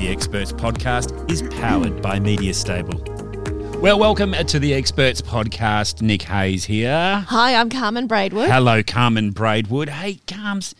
The Experts Podcast is powered by Media Stable. Well, welcome to the Experts Podcast. Nick Hayes here. Hi, I'm Carmen Braidwood. Hello, Carmen Braidwood. Hey, Carms,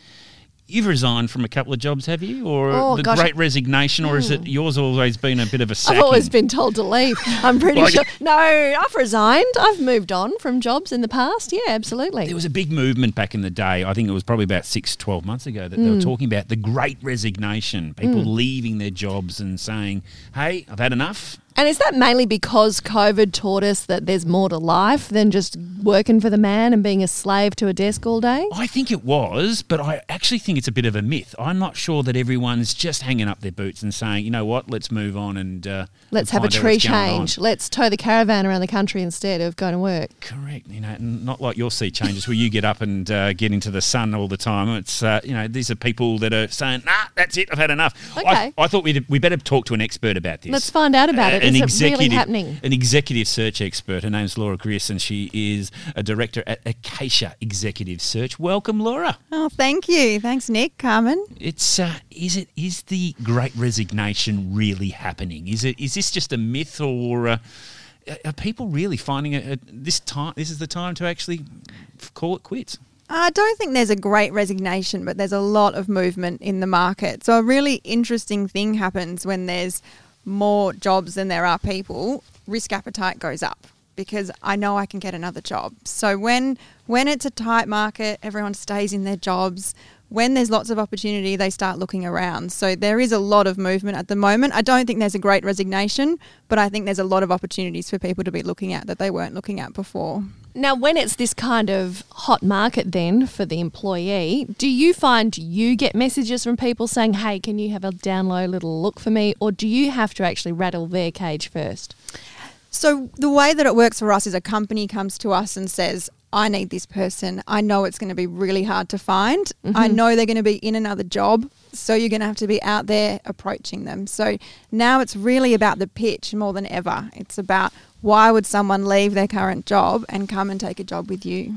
you've resigned from a couple of jobs, have you? Or Oh, the gosh. great resignation, or is it yours always been a bit of a I've always been told to leave. I'm pretty Like- sure. No, I've resigned. I've moved on from jobs in the past. Yeah, absolutely. There was a big movement back in the day. I think it was probably about six, 12 months ago that they Hmm. were talking about the great resignation. People leaving their jobs and saying, hey, I've had enough. And is that mainly because COVID taught us that there's more to life than just working for the man and being a slave to a desk all day? I think it was, but I actually think it's a bit of a myth. I'm not sure that everyone's just hanging up their boots and saying, you know what, let's move on and uh, Let's have a tree what's going on." change. Let's tow the caravan around the country instead of going to work. Correct. You know, not like your sea changes where you get up and uh, get into the sun all the time. It's uh, you know these are people that are saying, "Nah, that's it. I've had enough." I, Okay. I thought we'd we better talk to an expert about this. Let's find out about it. An executive, really happening? An executive search expert. Her name's Laura Griss, and she is a director at Acacia Executive Search. Welcome, Laura. Oh, thank you. Thanks, Nick, Carmen. It's uh, is it is the Great Resignation really happening? Is it is this just a myth, or uh, are people really finding it uh, this time? This is the time to actually call it quits. I don't think there's a great resignation, but there's a lot of movement in the market. So, a really interesting thing happens when there's more jobs than there are people. Risk appetite goes up because I know I can get another job. So, when when it's a tight market, everyone stays in their jobs. When there's lots of opportunity, they start looking around. So, there is a lot of movement at the moment. I don't think there's a great resignation, but I think there's a lot of opportunities for people to be looking at that they weren't looking at before. Now, when it's this kind of hot market, then for the employee, do you find you get messages from people saying, hey, can you have a down low little look for me? Or do you have to actually rattle their cage first? So the way that it works for us is a company comes to us and says, I need this person. I know it's going to be really hard to find. I mm-hmm. know they're going to be in another job. So you're going to have to be out there approaching them. So now it's really about the pitch more than ever. It's about why would someone leave their current job and come and take a job with you?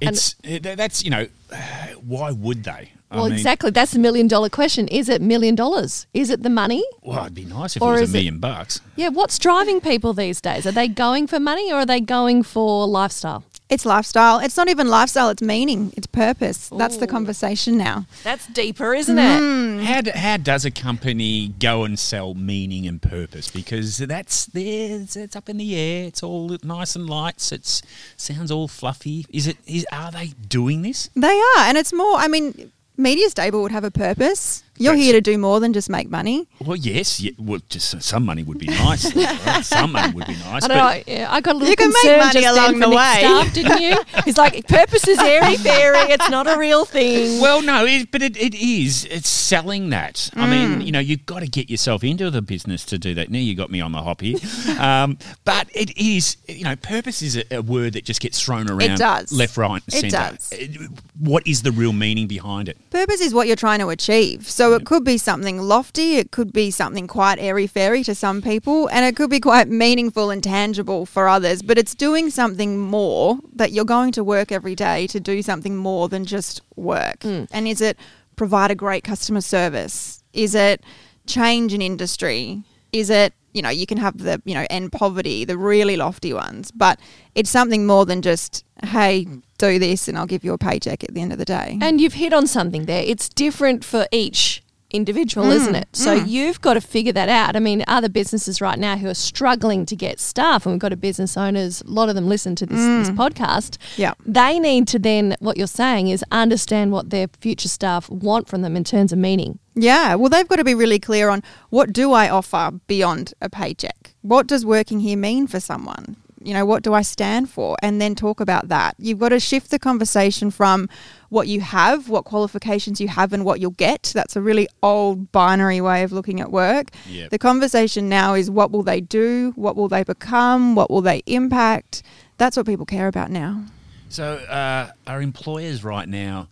It's eh, it- that's you know why would they? I well, mean, exactly. That's the million dollar question. Is it million dollars? Is it the money? Well, it'd be nice if Or it was is a it- million bucks. Yeah, what's driving people these days? Are they going for money or are they going for lifestyle? It's lifestyle. It's not even lifestyle, it's meaning, it's purpose. That's the conversation now. That's deeper, isn't it? Hmm. How, do, how does a company go and sell meaning and purpose? Because that's there, it's, it's up in the air. It's all nice and lights. It sounds all fluffy. Is it? Is are they doing this? They are. And it's more, I mean, Media Stable would have a purpose. You're That's- here to do more than just make money. Well, yes. Yeah, well, just some money would be nice. right? Some money would be nice. I but don't know. Yeah, I got a little You can make concerned money just then along the way. Staff, didn't you? He's like, purpose is airy fairy. It's not a real thing. Well, no, it, but it, it is. It's selling that. I Mm. mean, you know, you've got to get yourself into the business to do that. Now you got me on the hop here. um, but it is, you know, purpose is a, a word that just gets thrown around It does. left, right, and It centre. does. What is the real meaning behind it? Purpose is what you're trying to achieve. So it could be something lofty, it could be something quite airy fairy to some people, and it could be quite meaningful and tangible for others. But it's doing something more that you're going to work every day to do something more than just work. Hmm. And is it provide a great customer service? Is it change an industry? Is it you know, you can have the, you know, end poverty, the really lofty ones, but it's something more than just, hey, do this and I'll give you a paycheck at the end of the day. And you've hit on something there. It's different for each individual, mm, isn't it? So mm. you've got to figure that out. I mean, other businesses right now who are struggling to get staff, and we've got a business owners, a lot of them listen to this, this mm. podcast. Yeah. They need to then, what you're saying is understand what their future staff want from them in terms of meaning. Yeah, well, they've got to be really clear on what do I offer beyond a paycheck? What does working here mean for someone? You know, what do I stand for? And then talk about that. You've got to shift the conversation from what you have, what qualifications you have, and what you'll get. That's a really old binary way of looking at work. Yep. The conversation now is what will they do? What will they become? What will they impact? That's what people care about now. So, uh, are employers right now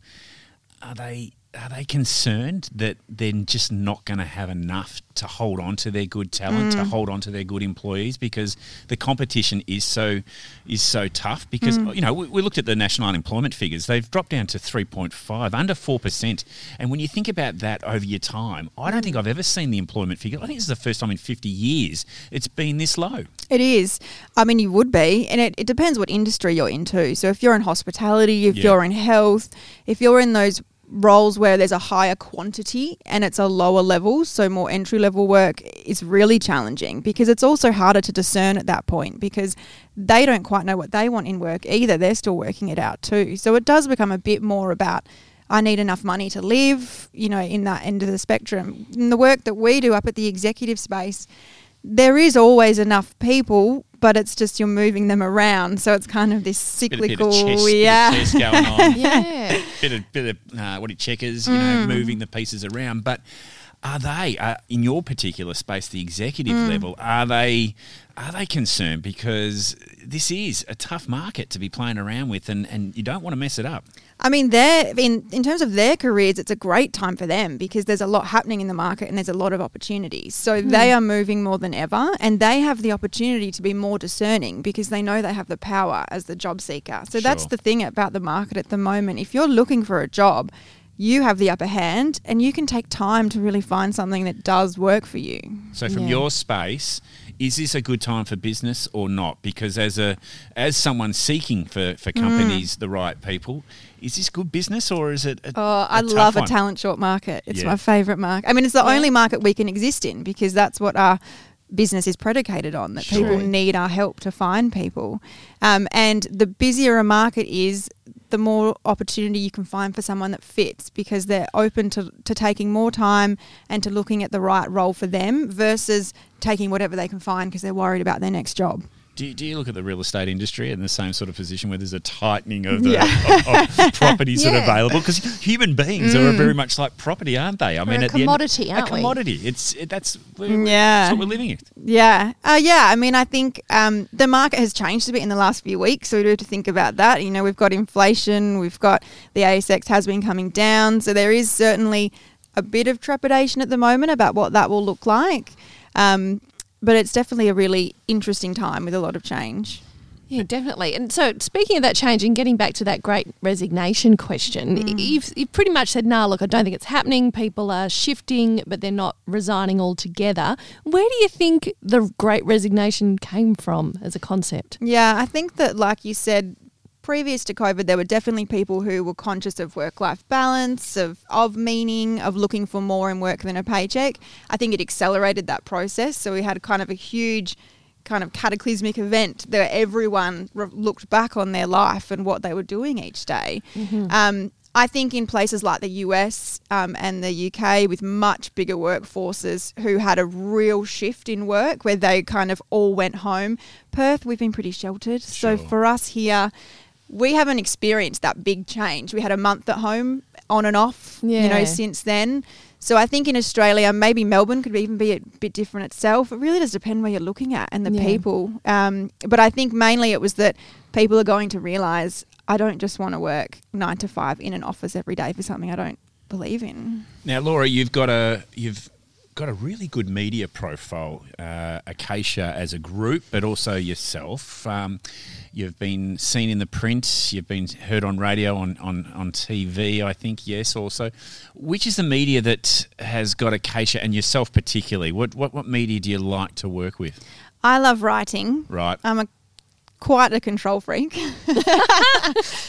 are they are they concerned that they're just not going to have enough to hold on to their good talent, to mm. hold on to their good employees, because the competition is so is so tough. Because mm. you know we, we looked at the national unemployment figures; they've dropped down to three point five, under four percent. And when you think about that over your time, I don't think I've ever seen the employment figure. I think this is the first time in fifty years it's been this low. It is. I mean, you would be, and it, it depends what industry you're into. So, if you're in hospitality, if Yeah. you're in health, if you're in those roles where there's a higher quantity and it's a lower level, so more entry level work is really challenging because it's also harder to discern at that point because they don't quite know what they want in work either. They're still working it out too. So, it does become a bit more about I need enough money to live, you know, in that end of the spectrum. In the work that we do up at the executive space, there is always enough people, but it's just you're moving them around. So it's kind of this Bit, bit cyclical, of chess, bit yeah. of chess going on. Yeah. bit of bit of uh, what it checkers, you know, Mm. moving the pieces around. But are they uh, in your particular space, the executive Mm. level? Are they are they concerned because this is a tough market to be playing around with, and, and you don't want to mess it up. I mean, they're in in terms of their careers, it's a great time for them because there's a lot happening in the market and there's a lot of opportunities. So Hmm. they are moving more than ever, and they have the opportunity to be more discerning because they know they have the power as the job seeker. So that's the thing about the market at the moment. If you're looking for a job, you have the upper hand, and you can take time to really find something that does work for you. So from Yeah. your space, is this a good time for business or not? Because as a as someone seeking for, for Mm. companies the right people, is this good business or is it? A, Oh, I a tough love a talent short market. It's Yeah. my favorite market. I mean, it's the Yeah. only market we can exist in because that's what our business is predicated on. That people need our help to find people, um, and the busier a market is, the more opportunity you can find for someone that fits because they're open to, to taking more time and to looking at the right role for them versus taking whatever they can find because they're worried about their next job. Do you, do you look at the real estate industry in the same sort of position where there's a tightening of the Yeah. of, of properties that are available? Because human beings are very much like property, aren't they? I We're a at the end- commodity, aren't a we? commodity. It's it, that's we're, Yeah. that's what we're living it. Yeah, uh, yeah. I mean, I think um, the market has changed a bit in the last few weeks, so we do have to think about that. You know, we've got inflation, we've got the ASX has been coming down, so there is certainly a bit of trepidation at the moment about what that will look like. Um, but it's definitely a really interesting time with a lot of change. Yeah, definitely. And so, speaking of that change and getting back to that great resignation question, mm. you've, you've pretty much said, nah, look, I don't think it's happening. People are shifting, but they're not resigning altogether. Where do you think the great resignation came from as a concept? Yeah, I think that, like you said, previous to COVID, there were definitely people who were conscious of work life balance, of, of meaning, of looking for more in work than a paycheck. I think it accelerated that process. So we had kind of a huge kind of cataclysmic event where everyone re- looked back on their life and what they were doing each day. Um, I think in places like the US um, and the UK, with much bigger workforces who had a real shift in work where they kind of all went home. Perth, we've been pretty sheltered. So for us here, we haven't experienced that big change. We had a month at home on and off, you know, since then. So I think in Australia, maybe Melbourne could even be a bit different itself. It really does depend where you're looking at and the Yeah. people. Um, but I think mainly it was that people are going to realise I don't just want to work nine to five in an office every day for something I don't believe in. Now, Laura, you've got a you've got a really good media profile, uh, Acacia as a group, but also yourself. Um, you've been seen in the print. You've been heard on radio, on, on, on TV. I think yes, also. Which is the media that has got Acacia and yourself particularly? What what what media do you like to work with? I love writing. Right. I'm a quite a control freak.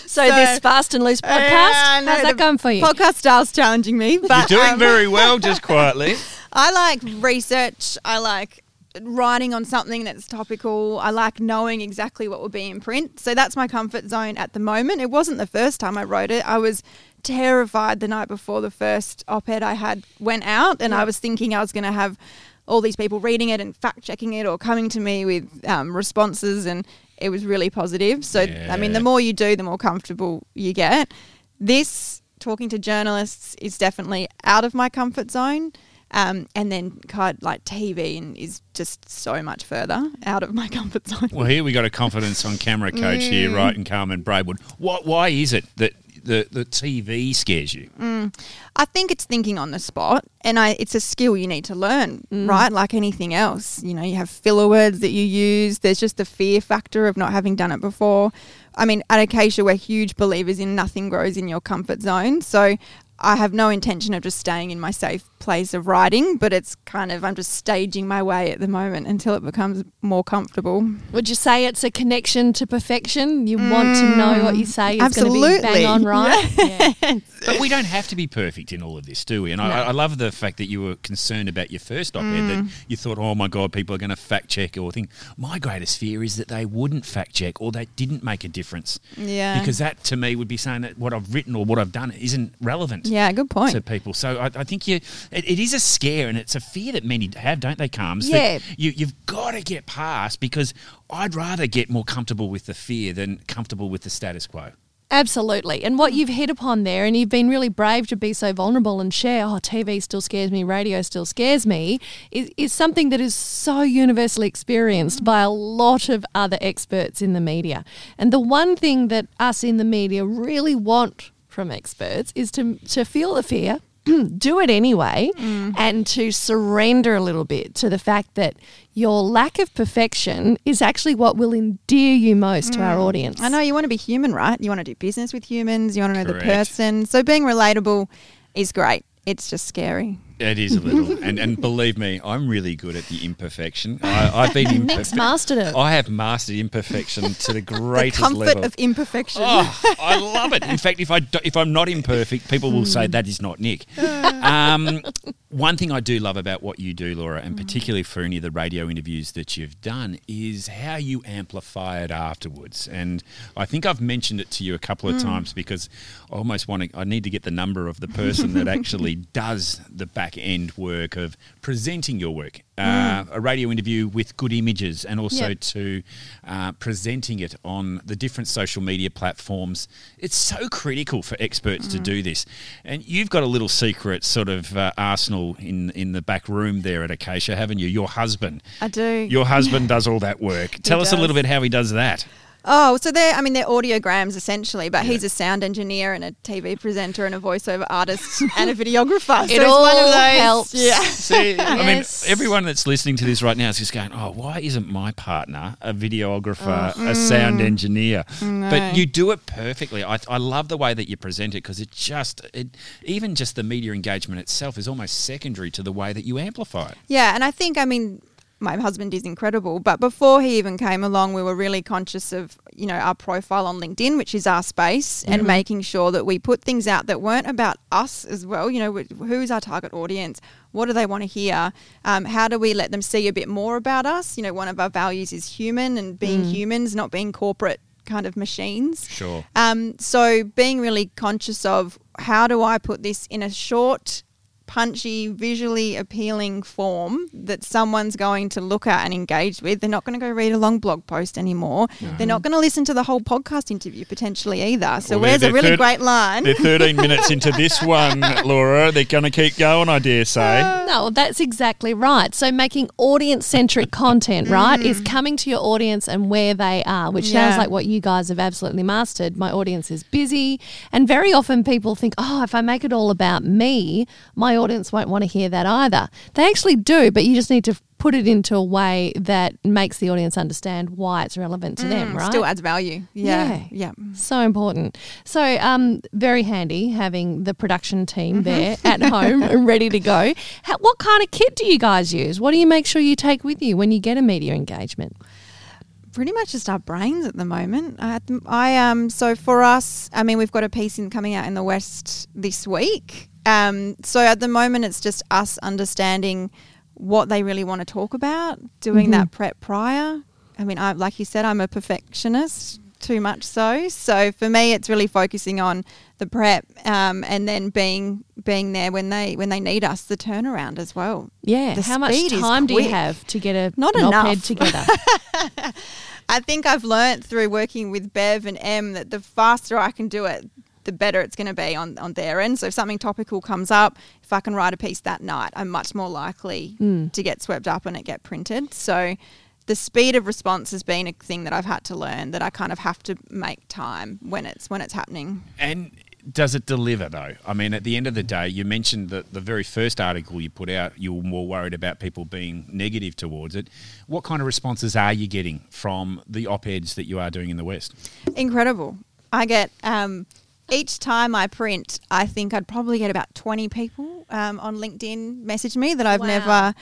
So, this fast and loose podcast, Yeah, I how's that going for you? Podcast style's challenging me, but You're doing um, very well, just quietly. I like research. I like writing on something that's topical. I like knowing exactly what will be in print. So that's my comfort zone at the moment. It wasn't the first time I wrote it. I was terrified the night before the first op-ed I had went out, and I was thinking I was going to have all these people reading it and fact checking it or coming to me with um, responses, and it was really positive. So I mean, the more you do, the more comfortable you get. this talking to journalists is definitely out of my comfort zone. Um, and then kind like TV and is just so much further out of my comfort zone. Well, here we got a confidence on camera coach here, mm. right, in Carmen Braidwood. What? Why is it that the, the TV scares you? Mm. I think it's thinking on the spot, and I it's a skill you need to learn, mm. right? Like anything else, you know, you have filler words that you use. There's just the fear factor of not having done it before. I mean, at Acacia, we're huge believers in nothing grows in your comfort zone, so. I have no intention of just staying in my safe place of writing, but it's kind of I'm just staging my way at the moment until it becomes more comfortable. Would you say it's a connection to perfection? You want to know what you say is going to be Absolutely. bang on right? Yeah. But we don't have to be perfect in all of this, do we? And I, I love the fact that you were concerned about your first op-ed, that mm. you thought, oh my God, people are going to fact check or think. My greatest fear is that they wouldn't fact check or they didn't make a difference. Yeah. Because that to me would be saying that what I've written or what I've done isn't relevant. Yeah, good point. to people. So I, I think you, it, it is a scare, and it's a fear that many have, don't they, Carms? Yeah. You, you've got to get past because I'd rather get more comfortable with the fear than comfortable with the status quo. Absolutely. And what hmm. you've hit upon there, and you've been really brave to be so vulnerable and share, oh, TV still scares me, radio still scares me, is, is something that is so universally experienced by a lot of other experts in the media. And the one thing that us in the media really want from experts is to, to feel the fear. Do it anyway, mm. and to surrender a little bit to the fact that your lack of perfection is actually what will endear you most to our mm. audience. I know you want to be human, right? You want to do business with humans. You want to know Correct. the person. So being relatable is great. It's just scary. It is a little, and and believe me, I'm really good at the imperfection. I, I've been imperfect. mastered it. I have mastered imperfection to the The greatest comfort level. of imperfection. Oh, I love it. In fact, if I do, if I'm not imperfect, people will say hmm. that is not Nick. Um, one thing I do love about what you do, Laura, and hmm. particularly for any of the radio interviews that you've done, is how you amplify it afterwards. And I think I've mentioned it to you a couple of hmm. times because I almost want to. I need to get the number of the person that actually does the back end work of presenting your work. Uh, a radio interview with good images and also Yep. to uh, presenting it on the different social media platforms. It's so critical for experts to do this. And you've got a little secret sort of uh, arsenal in in the back room there at Acacia, haven't you? Your husband. I do. Your husband does all that work. Tell us a little bit how he does that. Oh, so they're, I mean, they're audiograms essentially, but he's a sound engineer and a TV presenter and a voiceover artist and a videographer. It so he's all one of those. helps. Yeah. See, I mean, everyone that's listening to this right now is just going, "Oh, why isn't my partner a videographer, Oh, a sound mm. engineer?" No. But you do it perfectly. I, I love the way that you present it because it just, it, even just the media engagement itself is almost secondary to the way that you amplify it. Yeah, and I think I mean my husband is incredible, but before he even came along, we were really conscious of you know our profile on LinkedIn, which is our space, and making sure that we put things out that weren't about us as well. You know, who's our target audience? What do they want to hear? Um, how do we let them see a bit more about us? You know, one of our values is human and being humans, not being corporate kind of machines. Sure. Um, so being really conscious of how do I put this in a short, punchy, visually appealing form that someone's going to look at and engage with. They're not going to go read a long blog post anymore. They're not going to listen to the whole podcast interview potentially either. So Well, where's a really they're great line? They're 13 minutes into this one, Laura. They're going to keep going, I dare say. Uh. No, that's exactly right. So making audience centric content, right, is mm. coming to your audience and where they are, which sounds like what you guys have absolutely mastered. My audience is busy. And very often people think, oh, if I make it all about me, my audience won't want to hear that either. They actually do, but you just need to put it into a way that makes the audience understand why it's relevant to them, right? Still adds value. Yeah. Yeah. So important. So, um, very handy having the production team there at home and ready to go. How, what kind of kit do you guys use? What do you make sure you take with you when you get a media engagement? pretty much just our brains at the moment. I, I um so for us, I mean, we've got a piece in coming out in the West this week. Um, so at the moment, it's just us understanding what they really want to talk about, doing that prep prior. I mean, I like you said, I'm a perfectionist. Too much so. So for me, it's really focusing on the prep um, and then being being there when they when they need us. The turnaround as well. Yeah. The How much time do you have to get a Not enough. together? I think I've learnt through working with Bev and Em that the faster I can do it, the better it's going to be on, on their end. So if something topical comes up, if I can write a piece that night, I'm much more likely to get swept up and it get printed. So the speed of response has been a thing that I've had to learn that I kind of have to make time when it's when it's happening. And does it deliver though? I mean, at the end of the day, you mentioned that the very first article you put out, you were more worried about people being negative towards it. What kind of responses are you getting from the op eds that you are doing in the West? Incredible. I get um, each time I print, I think I'd probably get about twenty people um, on LinkedIn message me that I've Wow. never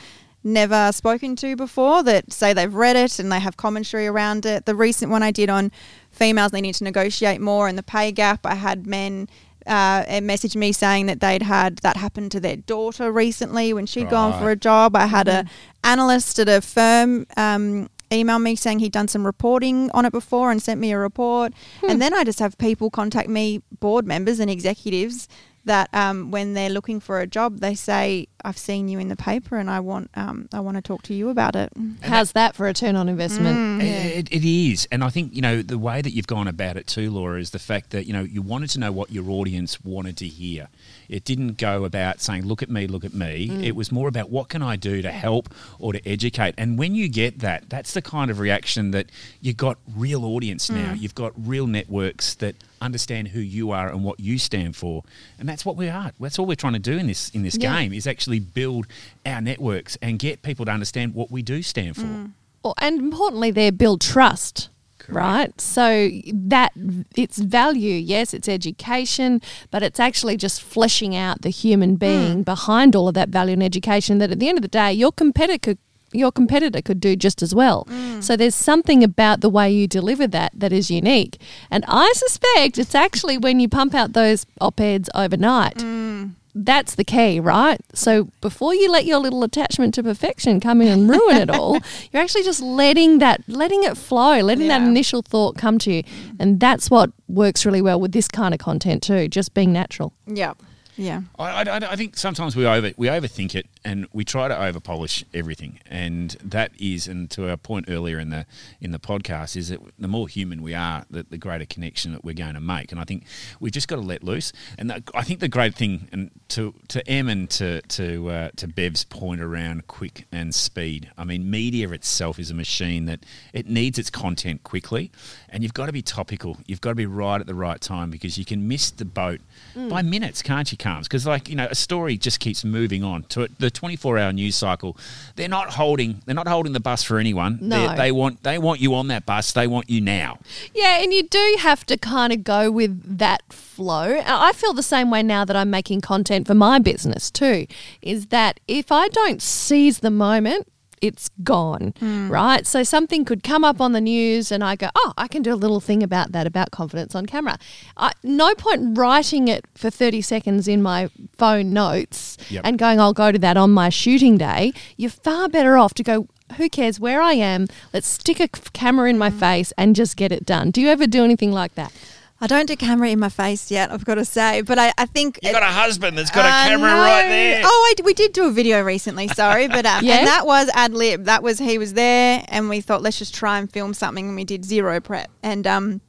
never spoken to before that say they've read it and they have commentary around it. The recent one I did on females needing to negotiate more and the pay gap, I had men uh, message me saying that they'd had that happen to their daughter recently when she'd gone for a job. I had a analyst at a firm um, email me saying he'd done some reporting on it before and sent me a report. And then I just have people contact me, board members and executives, that um, when they're looking for a job, they say, "I've seen you in the paper, and I want um, I want to talk to you about it." How's that for a turn on investment? Mm. It, it is, and I think you know the way that you've gone about it too, Laura, is the fact that you know you wanted to know what your audience wanted to hear. It didn't go about saying "look at me, look at me." Mm. It was more about what can I do to help or to educate. And when you get that, that's the kind of reaction that you've got real audience mm. now. You've got real networks that understand who you are and what you stand for, and that's what we are. That's all we're trying to do in this in this Yeah. game is actually build our networks and get people to understand what we do stand for. Mm. Or- and importantly, there build trust. Right, so that it's value, yes, it's education, but it's actually just fleshing out the human mm. being behind all of that value and education. That at the end of the day, your competitor could, your competitor could do just as well. Mm. So there's something about the way you deliver that that is unique, and I suspect it's actually when you pump out those op eds overnight that's the key, right? So before you let your little attachment to perfection come in and ruin it all, you're actually just letting that, letting it flow, letting that initial thought come to you, and that's what works really well with this kind of content too. Just being natural. Yeah, yeah. I, I, I think sometimes we over we overthink it and we try to over polish everything, and that is, and to our point earlier in the in the podcast, is that the more human we are, the, the greater connection that we're going to make. And I think we've just got to let loose. And that, I think the great thing, and to to Em and to to uh, to Bev's point around quick and speed. I mean, media itself is a machine that it needs its content quickly, and you've got to be topical. You've got to be right at the right time because you can miss the boat by minutes, can't you, Carms? Because like you know, a story just keeps moving on to it. The twenty-four hour news cycle. They're not holding. They're not holding the bus for anyone. No. They, they want. They want you on that bus. They want you now. Yeah, and you do have to kind of go with that flow. I feel the same way now that I'm making content for my business too. Is that if I don't seize the moment, it's gone, hmm. right? So something could come up on the news, and I go, "Oh, I can do a little thing about that about confidence on camera." I, no point writing it for thirty seconds in my phone notes Yep. and going, "I'll go to that on my shooting day." You're far better off to go. Who cares where I am? Let's stick a camera in my face and just get it done. Do you ever do anything like that? I don't do camera in my face yet. I've got to say, but I, I think You got a husband that's got a Uh, camera no. right there. Oh, I d we did do a video recently. Sorry, but um, Yeah? and that was ad lib. That was he was there, and we thought let's just try and film something, and we did zero prep, and um,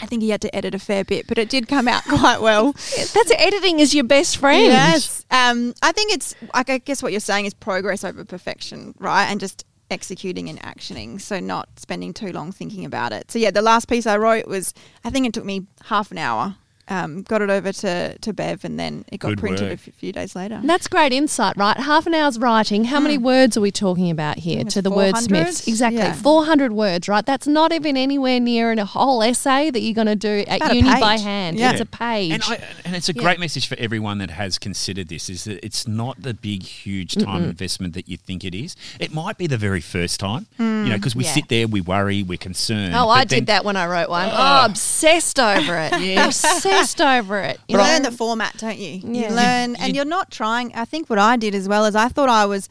I think he had to edit a fair bit, but it did come out quite well. That's editing is your best friend. Yes. Um, I think it's, like, I guess what you're saying is progress over perfection, right? And just executing and actioning. So not spending too long thinking about it. So, yeah, the last piece I wrote was, I think it took me half an hour. Um, got it over to, to Bev and then it got Good printed work. a f- few days later. And that's great insight, right? Half an hour's writing. How many hmm. words are we talking about here to the 400? wordsmiths? Exactly. Yeah. 400 words, right? That's not even anywhere near in a whole essay that you're going to do at About uni by hand. Yeah. It's a page. And, I, and it's a Yeah. great message for everyone that has considered this is that it's not the big, huge time investment that you think it is. It might be the very first time, you know, hmm. because we yeah. sit there, we worry, we're concerned. Oh, I then- did that when I wrote one. Oh, obsessed over it. Obsessed over it. You You learn the format, don't you? Yeah. You learn, You- and you- you're not trying. I think what I did as well is I thought I was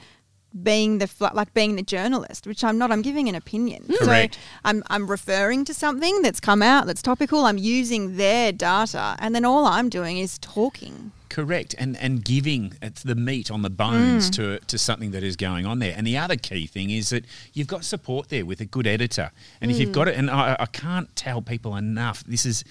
being the like being the journalist, which I'm not. I'm giving an opinion. Mm. Correct. So I'm I'm referring to something that's come out that's topical. I'm using their data, and then all I'm doing is talking. Correct, and and giving the meat on the bones mm. to to something that is going on there. And the other key thing is that you've got support there with a good editor, and if you've mm. got it, and I, I can't tell people enough. This is,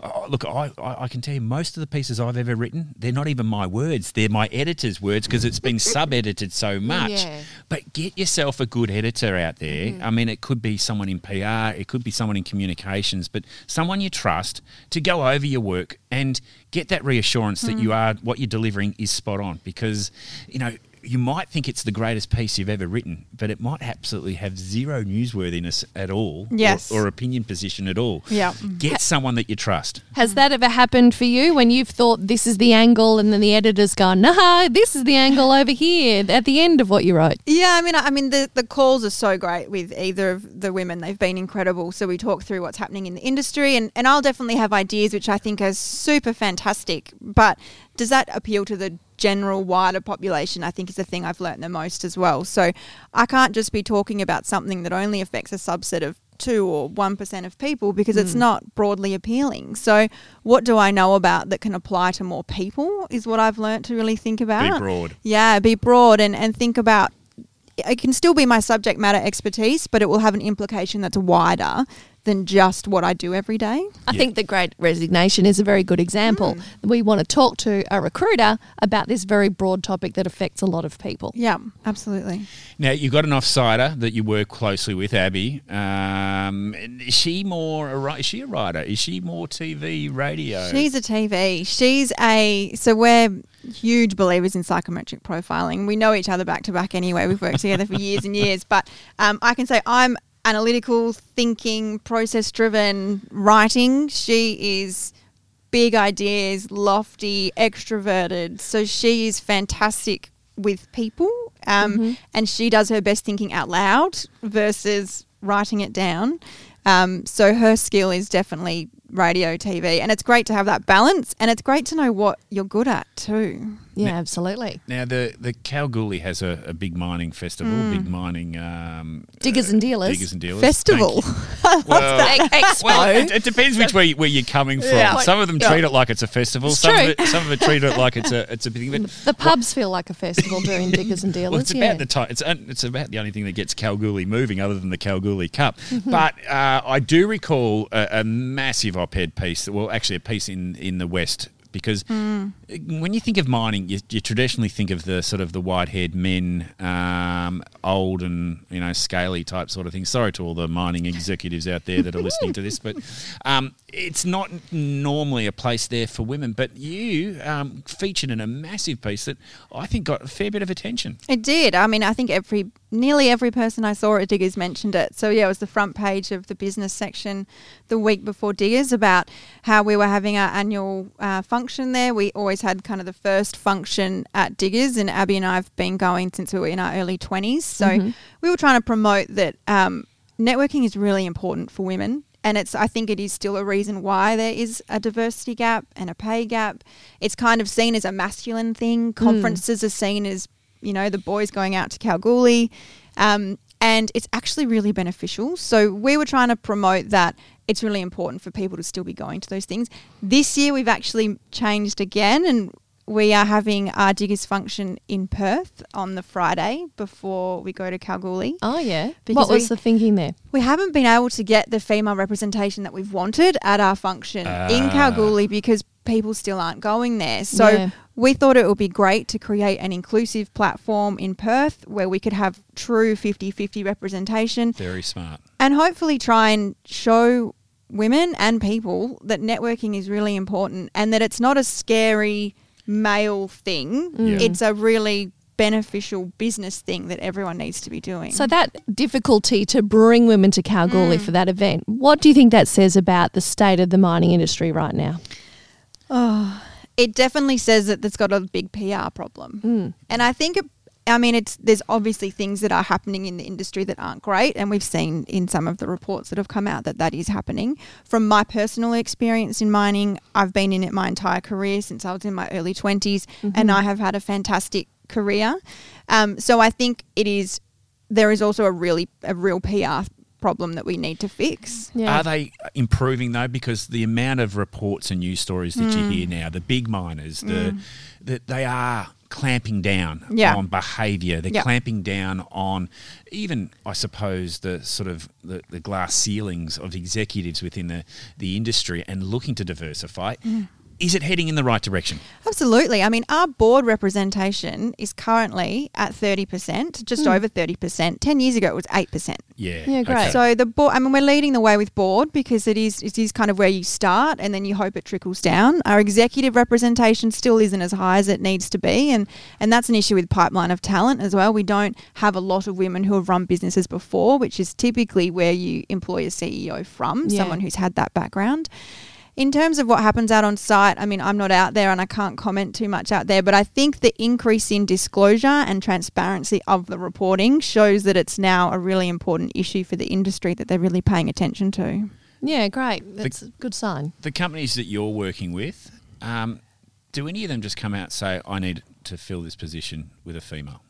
oh, look, I, I I can tell you most of the pieces I've ever written, they're not even my words; they're my editor's words because it's been sub edited so much. Yeah. But get yourself a good editor out there. Mm-hmm. I mean, it could be someone in PR, it could be someone in communications, but someone you trust to go over your work and get that reassurance that you hmm. are what you're delivering is spot on. Because you know you might think it's the greatest piece you've ever written, but it might absolutely have zero newsworthiness at all, or- Yes. or, opinion position at all. Yeah. Get someone that you trust. Has that ever happened for you when you've thought this is the angle and then the editor's gone, nah, this is the angle over here at the end of what you wrote? Yeah, I mean, I I mean, the the calls are so great with either of the women. They've been incredible. So we talk through what's happening in the industry, and and I'll definitely have ideas which I think are super fantastic. But does that appeal to the general wider population? I think is the thing I've learnt the most as well. So I can't just be talking about something that only affects a subset of two or one percent of people because it's hmm. not broadly appealing. So what do I know about that can apply to more people is what I've learnt to really think about. Be broad. Yeah, be broad and, and think about it can still be my subject matter expertise, but it will have an implication that's wider than just what I do every day. I Yeah. think the great resignation is a very good example. We want to talk to a recruiter about this very broad topic that affects a lot of people. Yeah, absolutely. Now you've got an offsider that you work closely with, Abby. Um, is she more? A, is she a writer? Is she more TV, radio? She's a TV. She's a so we're huge believers in psychometric profiling. We know each other back to back anyway. We've worked together for years and years. But um, I can say I'm analytical, thinking, process driven writing. She is big ideas, lofty, extroverted. So she is fantastic with people. Um, And she does her best thinking out loud versus writing it down. Um, so her skill is definitely radio, TV. And it's great to have that balance. And it's great to know what you're good at too. Yeah, absolutely. Now the the Kalgoorlie has a, a big mining festival, Mm. big mining um, Diggers and dealers. diggers and dealers Festival. Thank you. Well, Expo. well, it, it depends which way where you're coming from. Yeah. Some of them Yeah. treat it like it's a festival. It's some true. of it, some of it treat it like it's a it's a big thing. But The pubs feel like a festival during Diggers and Dealers. Well, it's yeah. about the time. It's it's about the only thing that gets Kalgoorlie moving, other than the Kalgoorlie Cup. Mm-hmm. But uh, I do recall a, a massive op-ed piece. Well, actually, a piece in in the West. Because Mm. When you think of mining, you, you traditionally think of the sort of the white-haired men, um, old and you know scaly type sort of thing. Sorry to all the mining executives out there that are listening to this, but um, it's not normally a place there for women. But you um, featured in a massive piece that I think got a fair bit of attention. It did. I mean, I think every nearly every person I saw at Diggers mentioned it. So yeah, it was the front page of the business section the week before Diggers about how we were having our annual uh, function there. We always had kind of the first function at Diggers, and Abby and I have been going since we were in our early twenties. So we were trying to promote that um, networking is really important for women. And it's, I think it is still a reason why there is a diversity gap and a pay gap. It's kind of seen as a masculine thing. Conferences are seen as, you know, the boys going out to Kalgoorlie. Um, and it's actually really beneficial. So we were trying to promote that it's really important for people to still be going to those things. This year we've actually changed again and we are having our diggers function in Perth on the Friday before we go to Kalgoorlie. Oh, yeah. Because what was we- the thinking there? We haven't been able to get the female representation that we've wanted at our function in Ah. Kalgoorlie because people still aren't going there. So Yeah. we thought it would be great to create an inclusive platform in Perth where we could have true 50 50 representation Very smart. and hopefully try and show women and people that networking is really important and that it's not a scary male thing. Yeah. It's a really beneficial business thing that everyone needs to be doing. So that difficulty to bring women to Kalgoorlie mm. for that event, what do you think that says about the state of the mining industry right now? Oh, it definitely says that it's got a big PR problem. Mm. And I think, it, I mean, it's there's obviously things that are happening in the industry that aren't great, and we've seen in some of the reports that have come out that that is happening. From my personal experience in mining, I've been in it my entire career since I was in my early 20s, and I have had a fantastic career. Um, so I think it is. There is also a really a real PR problem that we need to fix. Yeah. Are they improving though? Because the amount of reports and news stories that Mm. you hear now, the big miners, the that they are clamping down Yeah. on behaviour. They're Yeah. clamping down on even, I suppose, the sort of the, the glass ceilings of executives within the, the industry and looking to diversify. Mm. Is it heading in the right direction? Absolutely. I mean, our board representation is currently at 30%, just hmm. over 30%. 10 years ago, it was 8%. Yeah. Yeah, great. So the board, I mean, we're leading the way with board because it is it is kind of where you start, and then you hope it trickles down. Our executive representation still isn't as high as it needs to be, and and that's an issue with pipeline of talent as well. We don't have a lot of women who have run businesses before, which is typically where you employ a CEO from, Yeah. someone who's had that background. In terms of what happens out on site, I mean, I'm not out there and I can't comment too much out there, but I think the increase in disclosure and transparency of the reporting shows that it's now a really important issue for the industry that they're really paying attention to. yeah, great. That's a good sign. The companies that you're working with, um, do any of them just come out and say, I need to fill this position with a female?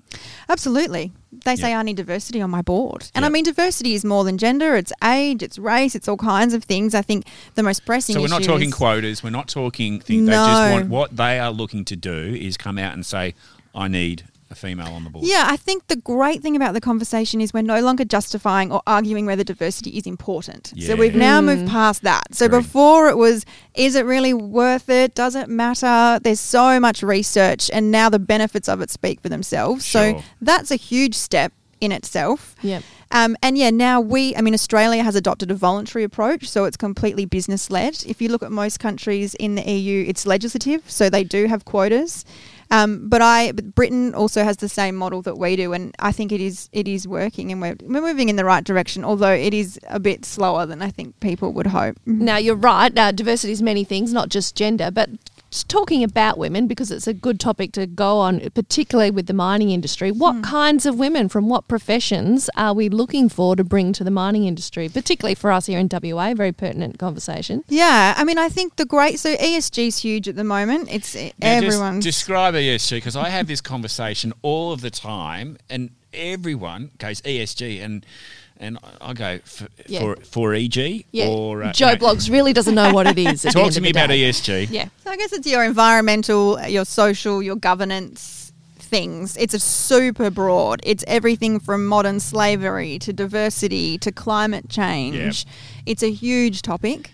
Absolutely. They say. I need diversity on my board. And I mean, diversity is more than gender, it's age, it's race, it's all kinds of things. I think the most pressing So we're not talking quotas. We're not talking things. They just No. want what they are looking to do is come out and say, "I need a female on the board." Yeah, I think the great thing about the conversation is we're no longer justifying or arguing whether diversity is important. So we've Yeah. now moved past that. So Agreed. before it was, is it really worth it? Does it matter? There's so much research, and now the benefits of it speak for themselves. So that's a huge step in itself. Yep. Um, and yeah, now we, I mean, Australia has adopted a voluntary approach, so it's completely business led. If you look at most countries in the EU, it's legislative, so they do have quotas. Um, but I, but Britain also has the same model that we do, and I think it is it is working, and we're we're moving in the right direction. Although it is a bit slower than I think people would hope. Now you're right. Uh, diversity is many things, not just gender. But just talking about women because it's a good topic to go on, particularly with the mining industry. What Hmm. kinds of women from what professions are we looking for to bring to the mining industry, particularly for us here in WA? Very pertinent conversation. Yeah, I mean, I think the great so ESG is huge at the moment. It's Now, just everyone's describe ESG because I have this conversation all of the time, and everyone goes ESG, and and I go for Yeah. for, for EG Yeah, or uh, Joe you know, Bloggs really doesn't know what it is. Talk to me about day. ESG. Yeah. So I guess it's your environmental, your social, your governance things. It's a super broad. It's everything from modern slavery to diversity to climate change. Yeah. It's a huge topic.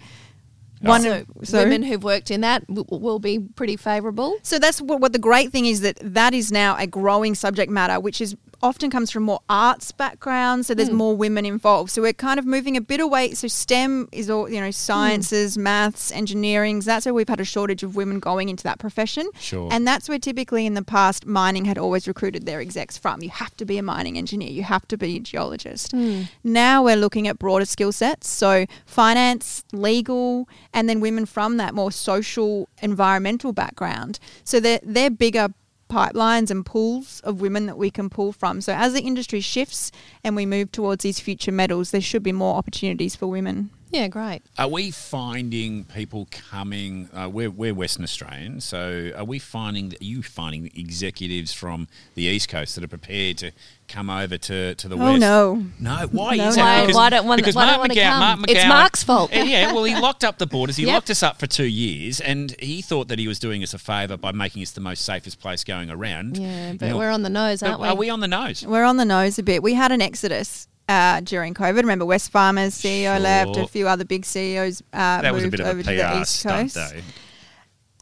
One so, so- women who've worked in that w- will be pretty favourable. So that's what, what the great thing is that that is now a growing subject matter, which is often comes from more arts backgrounds. So there's hmm. more women involved. So we're kind of moving a bit away. So STEM is all you know, hmm. sciences, maths, engineering. That's where we've had a shortage of women going into that profession. Sure. And that's where typically in the past mining had always recruited their execs from. You have to be a mining engineer. You have to be a geologist. Hmm. Now we're looking at broader skill sets. So finance, legal, and then women from that more social, environmental background. So they're, they're bigger pipelines and pools of women that we can pull from. So as the industry shifts and we move towards these future metals, there should be more opportunities for women. Yeah, great. Are we finding people coming? Uh, we're, we're Western Australians, so are we finding? Are you finding executives from the East Coast that are prepared to come over to, to the Oh, West? no. no. Why No, is no. that? Why- why don't one- because why don't Mark wanna McGowan, come? Mark It's Mark's fault. Yeah, yeah, well, he locked up the borders. He Yep. locked us up for two years, and he thought that he was doing us a favour by making us the most safest place going around. Yeah, but You know, we're on the nose, aren't we? Are we on the nose? We're on the nose a bit. We had an exodus uh, during COVID. Remember, Wesfarmers CEO left, a few other big CEOs uh, That was a moved bit of over a to the East Coast. though.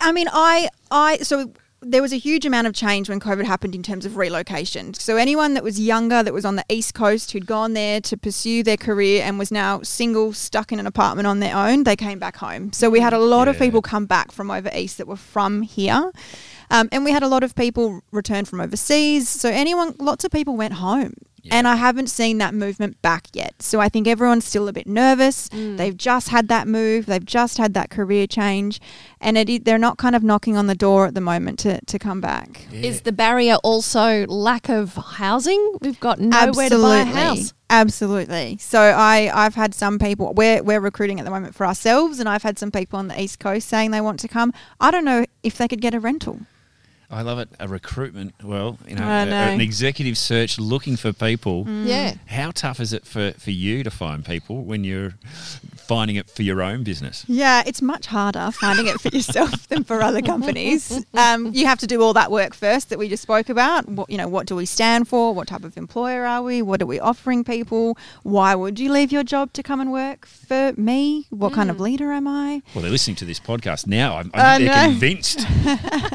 I mean, I, I, so there was a huge amount of change when COVID happened in terms of relocation. So anyone that was younger, that was on the East Coast, who'd gone there to pursue their career and was now single, stuck in an apartment on their own, they came back home. So we had a lot of people come back from over east that were from here. Um, and we had a lot of people return from overseas. So anyone, lots of people went home. And I haven't seen that movement back yet. So I think everyone's still a bit nervous. Mm. They've just had that move. They've just had that career change. And it, they're not kind of knocking on the door at the moment to, to come back. Is the barrier also lack of housing? We've got nowhere to buy a house. Absolutely. So I, I've had some people we're we're recruiting at the moment for ourselves and I've had some people on the East Coast saying they want to come. I don't know if they could get a rental. I love it. A recruitment, well, you know, I a- know. an executive search looking for people. Yeah. How tough is it for, for you to find people when you're finding it for your own business? Yeah, it's much harder finding it for yourself than for other companies. Um, you have to do all that work first that we just spoke about. What, you know, what do we stand for? What type of employer are we? What are we offering people? Why would you leave your job to come and work for me? What kind of leader am I? Well, they're listening to this podcast now. I'm, I I'm they're know. convinced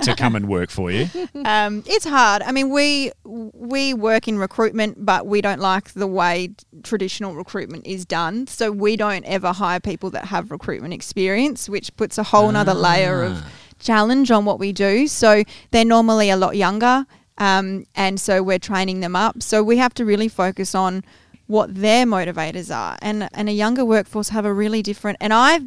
to come and work for you. um, it's hard. I mean, we we work in recruitment, but we don't like the way traditional recruitment is done. So we don't ever hire people that have recruitment experience, which puts a whole other layer of challenge on what we do. So they're normally a lot younger, um, and so we're training them up. So we have to really focus on what their motivators are, and and a younger workforce have a really different. And I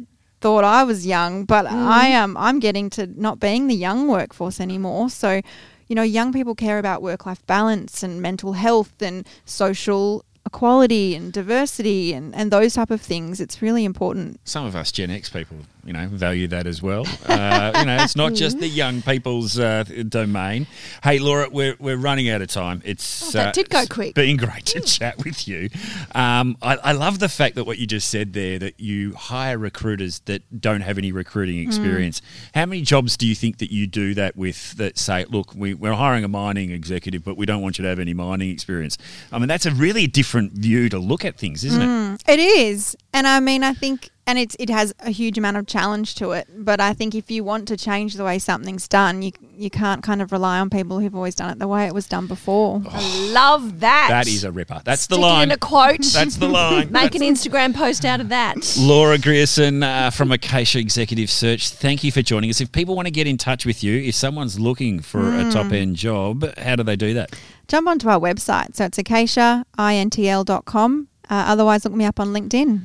thought I was young, but I mm. am I'm getting to not being the young workforce anymore. So, you know, young people care about work life balance and mental health and social equality and diversity and, and those type of things. It's really important. Some of us Gen X people, you know, value that as well. Uh, you know, it's not just the young people's uh, domain. Hey, Laura, we're, we're running out of time. It's Oh, that uh, did go it's quick. Been great to chat with you. Um, I, I love the fact that what you just said there that you hire recruiters that don't have any recruiting Mm. experience. How many jobs do you think that you do that with that say, look, we, we're hiring a mining executive, but we don't want you to have any mining experience? I mean, that's a really different view to look at things, isn't it? It is. And I mean, I think, and it's, it has a huge amount of challenge to it. But I think if you want to change the way something's done, you, you can't kind of rely on people who've always done it the way it was done before. I love that. That is a ripper. That's the Stick it line. in a quote. That's the line. Make That's- an Instagram post out of that. Laura Grierson uh, from Acacia Executive Search, thank you for joining us. If people want to get in touch with you, if someone's looking for a top end job, how do they do that? Jump onto our website. So it's acaciaintl.com. Uh, otherwise, look me up on LinkedIn.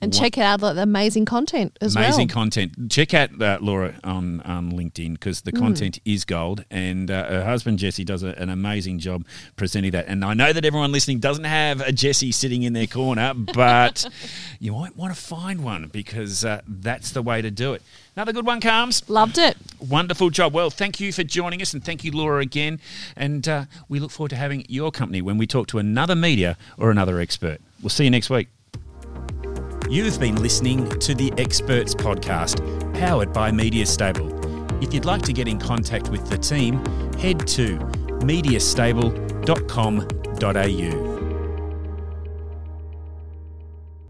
And What- check out the amazing content as Amazing well. Amazing content. Check out uh, Laura on, on LinkedIn because the content is gold. And uh, her husband, Jesse, does a, an amazing job presenting that. And I know that everyone listening doesn't have a Jesse sitting in their corner, but you might want to find one because uh, that's the way to do it. Another good one comes. Loved it. Wonderful job. Well, thank you for joining us, and thank you, Laura, again. And uh, we look forward to having your company when we talk to another media or another expert. We'll see you next week. You've been listening to the Experts Podcast, powered by Media Stable. If you'd like to get in contact with the team, head to mediastable.com.au.